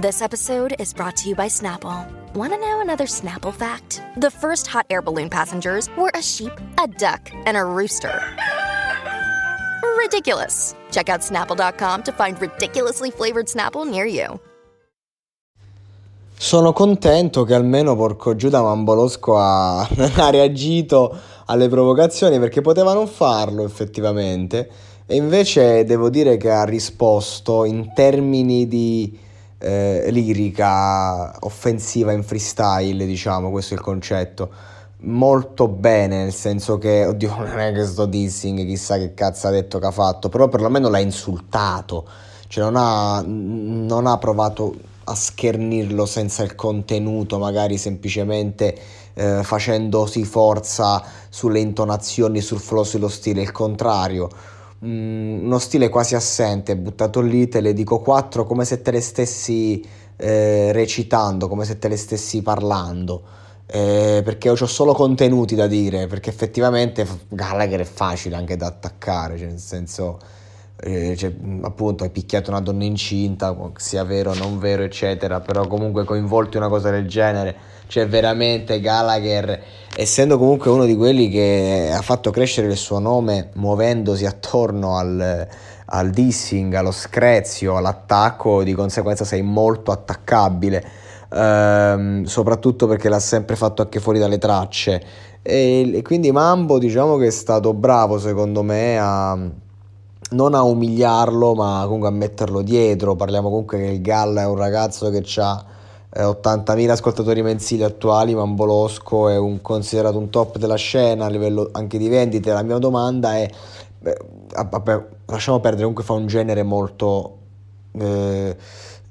This episode is brought to you by Snapple. Want to know another Snapple fact? The first hot air balloon passengers were a sheep, a duck, and a rooster. Ridiculous. Check out snapple.com to find ridiculously flavored Snapple near you. Sono contento che almeno porco Giuda Mambolosco ha, ha reagito alle provocazioni perché poteva non farlo effettivamente e invece devo dire che ha risposto in termini di eh, lirica offensiva in freestyle, diciamo, questo è il concetto. Molto bene, nel senso che, oddio, non è che sto dissing, chissà che cazzo ha detto che ha fatto, però perlomeno l'ha insultato, cioè non ha, non ha provato a schernirlo senza il contenuto, magari semplicemente eh, facendosi forza sulle intonazioni, sul flow, sullo stile, il contrario uno stile quasi assente, buttato lì, te le dico quattro come se te le stessi eh, recitando, come se te le stessi parlando. Eh, perché ho solo contenuti da dire, perché effettivamente Gallagher è facile anche da attaccare, cioè nel senso, eh, cioè, appunto hai picchiato una donna incinta, sia vero o non vero, eccetera, però comunque coinvolti una cosa del genere cioè veramente Gallagher, essendo comunque uno di quelli che ha fatto crescere il suo nome muovendosi attorno al, al dissing, allo screzio, all'attacco, di conseguenza sei molto attaccabile, ehm, soprattutto perché l'ha sempre fatto anche fuori dalle tracce. E, e quindi Mambo diciamo che è stato bravo secondo me a non a umiliarlo, ma comunque a metterlo dietro. Parliamo comunque che il Galla è un ragazzo che ha eh, 80.000 ascoltatori mensili attuali, Mambolosco è un, considerato un top della scena a livello anche di vendite. La mia domanda è, beh, vabbè, lasciamo perdere, comunque fa un genere molto eh,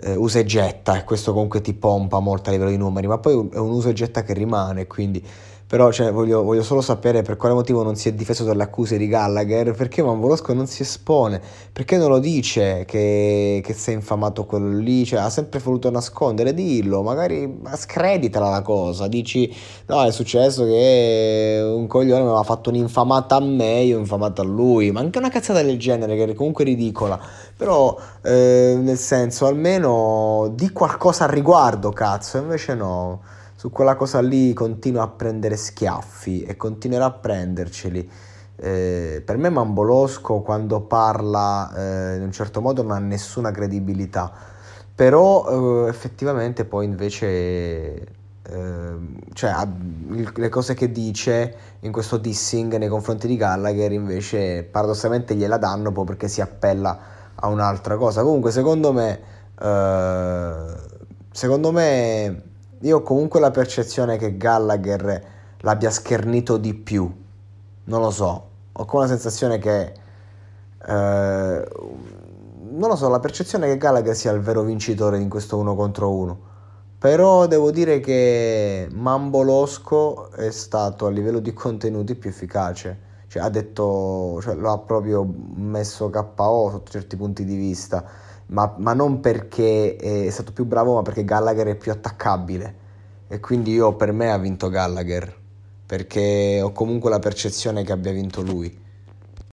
eh, usa e getta e questo comunque ti pompa molto a livello di numeri, ma poi è un usa e getta che rimane, quindi però cioè, voglio, voglio, solo sapere per quale motivo non si è difeso dalle accuse di Gallagher, perché Mambolosco non si espone, perché non lo dice che, che è infamato quello lì, cioè, ha sempre voluto nascondere, dillo, magari screditala la cosa, dici no è successo che un coglione mi aveva fatto un'infamata a me, io ho infamato a lui, ma anche una cazzata del genere che è comunque ridicola, però eh, nel senso almeno di qualcosa al riguardo, cazzo, invece no su quella cosa lì continua a prendere schiaffi e continuerà a prenderceli. Eh, per me Mambolosco quando parla eh, in un certo modo non ha nessuna credibilità, però eh, effettivamente poi invece ehm, cioè, le cose che dice in questo dissing nei confronti di Gallagher invece paradossalmente gliela danno poi perché si appella a un'altra cosa. Comunque secondo me, eh, secondo me io ho comunque la percezione che Gallagher l'abbia schernito di più. Non lo so. Ho come la sensazione che. Eh, non lo so, la percezione che Gallagher sia il vero vincitore in questo uno contro uno. Però devo dire che Mambo Losco è stato a livello di contenuti più efficace. Cioè, ha detto, cioè, lo ha proprio messo KO sotto certi punti di vista ma, ma non perché è stato più bravo, ma perché Gallagher è più attaccabile. E quindi io per me ha vinto Gallagher, perché ho comunque la percezione che abbia vinto lui.